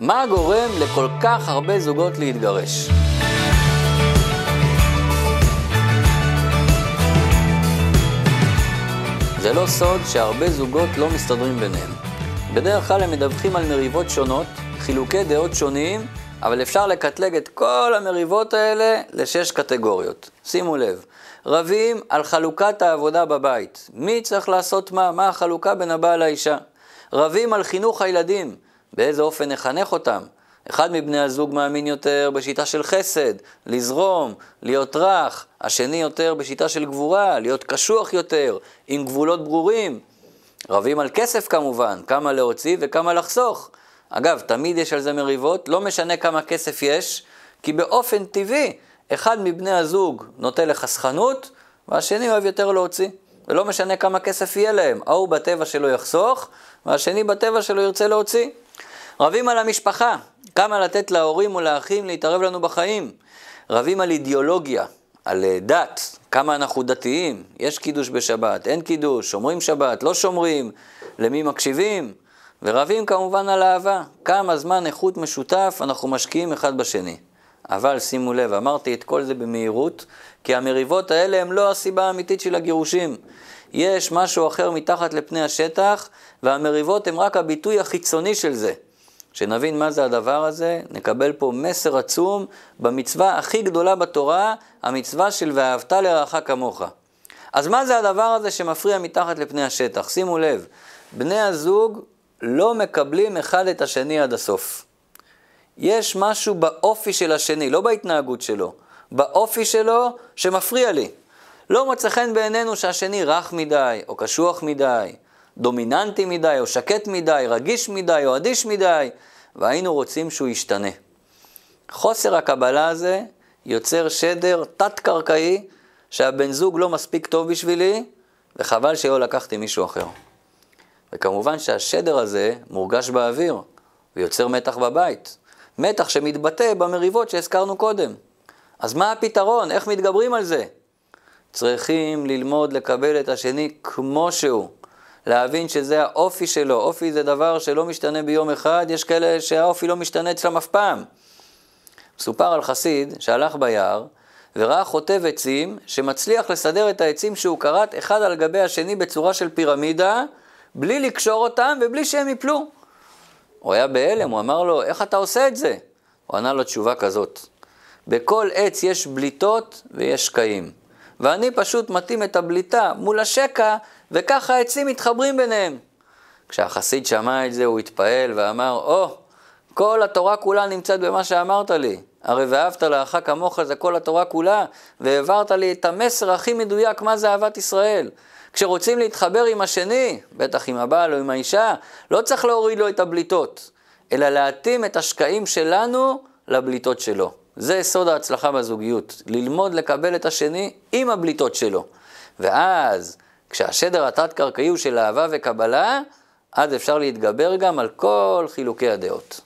מה גורם לכל כך הרבה זוגות להתגרש? זה לא סוד שהרבה זוגות לא מסתדרים ביניהם. בדרך כלל הם מדווחים על מריבות שונות, חילוקי דעות שונים, אבל אפשר לקטלג את כל המריבות האלה לשש קטגוריות. שימו לב, רבים על חלוקת העבודה בבית. מי צריך לעשות מה? מה החלוקה בין הבעל לאישה? רבים על חינוך הילדים, באיזה אופן נחנך אותם. אחד מבני הזוג מאמין יותר בשיטה של חסד, לזרום, להיות רך, השני יותר בשיטה של גבורה, להיות קשוח יותר, עם גבולות ברורים. רבים על כסף כמובן, כמה להוציא וכמה לחסוך. אגב, תמיד יש על זה מריבות, לא משנה כמה כסף יש, כי באופן טבעי, אחד מבני הזוג נוטה לחסכנות, והשני אוהב יותר להוציא. ולא משנה כמה כסף יהיה להם, ההוא בטבע שלו יחסוך, והשני בטבע שלו ירצה להוציא. רבים על המשפחה, כמה לתת להורים או לאחים להתערב לנו בחיים. רבים על אידיאולוגיה, על אה, דת, כמה אנחנו דתיים, יש קידוש בשבת, אין קידוש, שומרים שבת, לא שומרים, למי מקשיבים, ורבים כמובן על אהבה, כמה זמן איכות משותף אנחנו משקיעים אחד בשני. אבל שימו לב, אמרתי את כל זה במהירות, כי המריבות האלה הן לא הסיבה האמיתית של הגירושים. יש משהו אחר מתחת לפני השטח, והמריבות הן רק הביטוי החיצוני של זה. כשנבין מה זה הדבר הזה, נקבל פה מסר עצום במצווה הכי גדולה בתורה, המצווה של ואהבת לרעך כמוך. אז מה זה הדבר הזה שמפריע מתחת לפני השטח? שימו לב, בני הזוג לא מקבלים אחד את השני עד הסוף. יש משהו באופי של השני, לא בהתנהגות שלו, באופי שלו שמפריע לי. לא מוצא חן בעינינו שהשני רך מדי, או קשוח מדי, דומיננטי מדי, או שקט מדי, רגיש מדי, או אדיש מדי, והיינו רוצים שהוא ישתנה. חוסר הקבלה הזה יוצר שדר תת-קרקעי שהבן זוג לא מספיק טוב בשבילי, וחבל שלא לקחתי מישהו אחר. וכמובן שהשדר הזה מורגש באוויר, ויוצר מתח בבית. מתח שמתבטא במריבות שהזכרנו קודם. אז מה הפתרון? איך מתגברים על זה? צריכים ללמוד לקבל את השני כמו שהוא. להבין שזה האופי שלו. אופי זה דבר שלא משתנה ביום אחד, יש כאלה שהאופי לא משתנה אצלם אף פעם. מסופר על חסיד שהלך ביער וראה חוטב עצים שמצליח לסדר את העצים שהוא כרת אחד על גבי השני בצורה של פירמידה, בלי לקשור אותם ובלי שהם יפלו. הוא היה בהלם, הוא אמר לו, איך אתה עושה את זה? הוא ענה לו תשובה כזאת, בכל עץ יש בליטות ויש שקעים. ואני פשוט מתאים את הבליטה מול השקע, וככה העצים מתחברים ביניהם. כשהחסיד שמע את זה, הוא התפעל ואמר, או, oh, כל התורה כולה נמצאת במה שאמרת לי. הרי ואהבת לאחר כמוך זה כל התורה כולה, והעברת לי את המסר הכי מדויק מה זה אהבת ישראל. כשרוצים להתחבר עם השני, בטח עם הבעל או עם האישה, לא צריך להוריד לו את הבליטות, אלא להתאים את השקעים שלנו לבליטות שלו. זה יסוד ההצלחה בזוגיות, ללמוד לקבל את השני עם הבליטות שלו. ואז, כשהשדר התת-קרקעי הוא של אהבה וקבלה, אז אפשר להתגבר גם על כל חילוקי הדעות.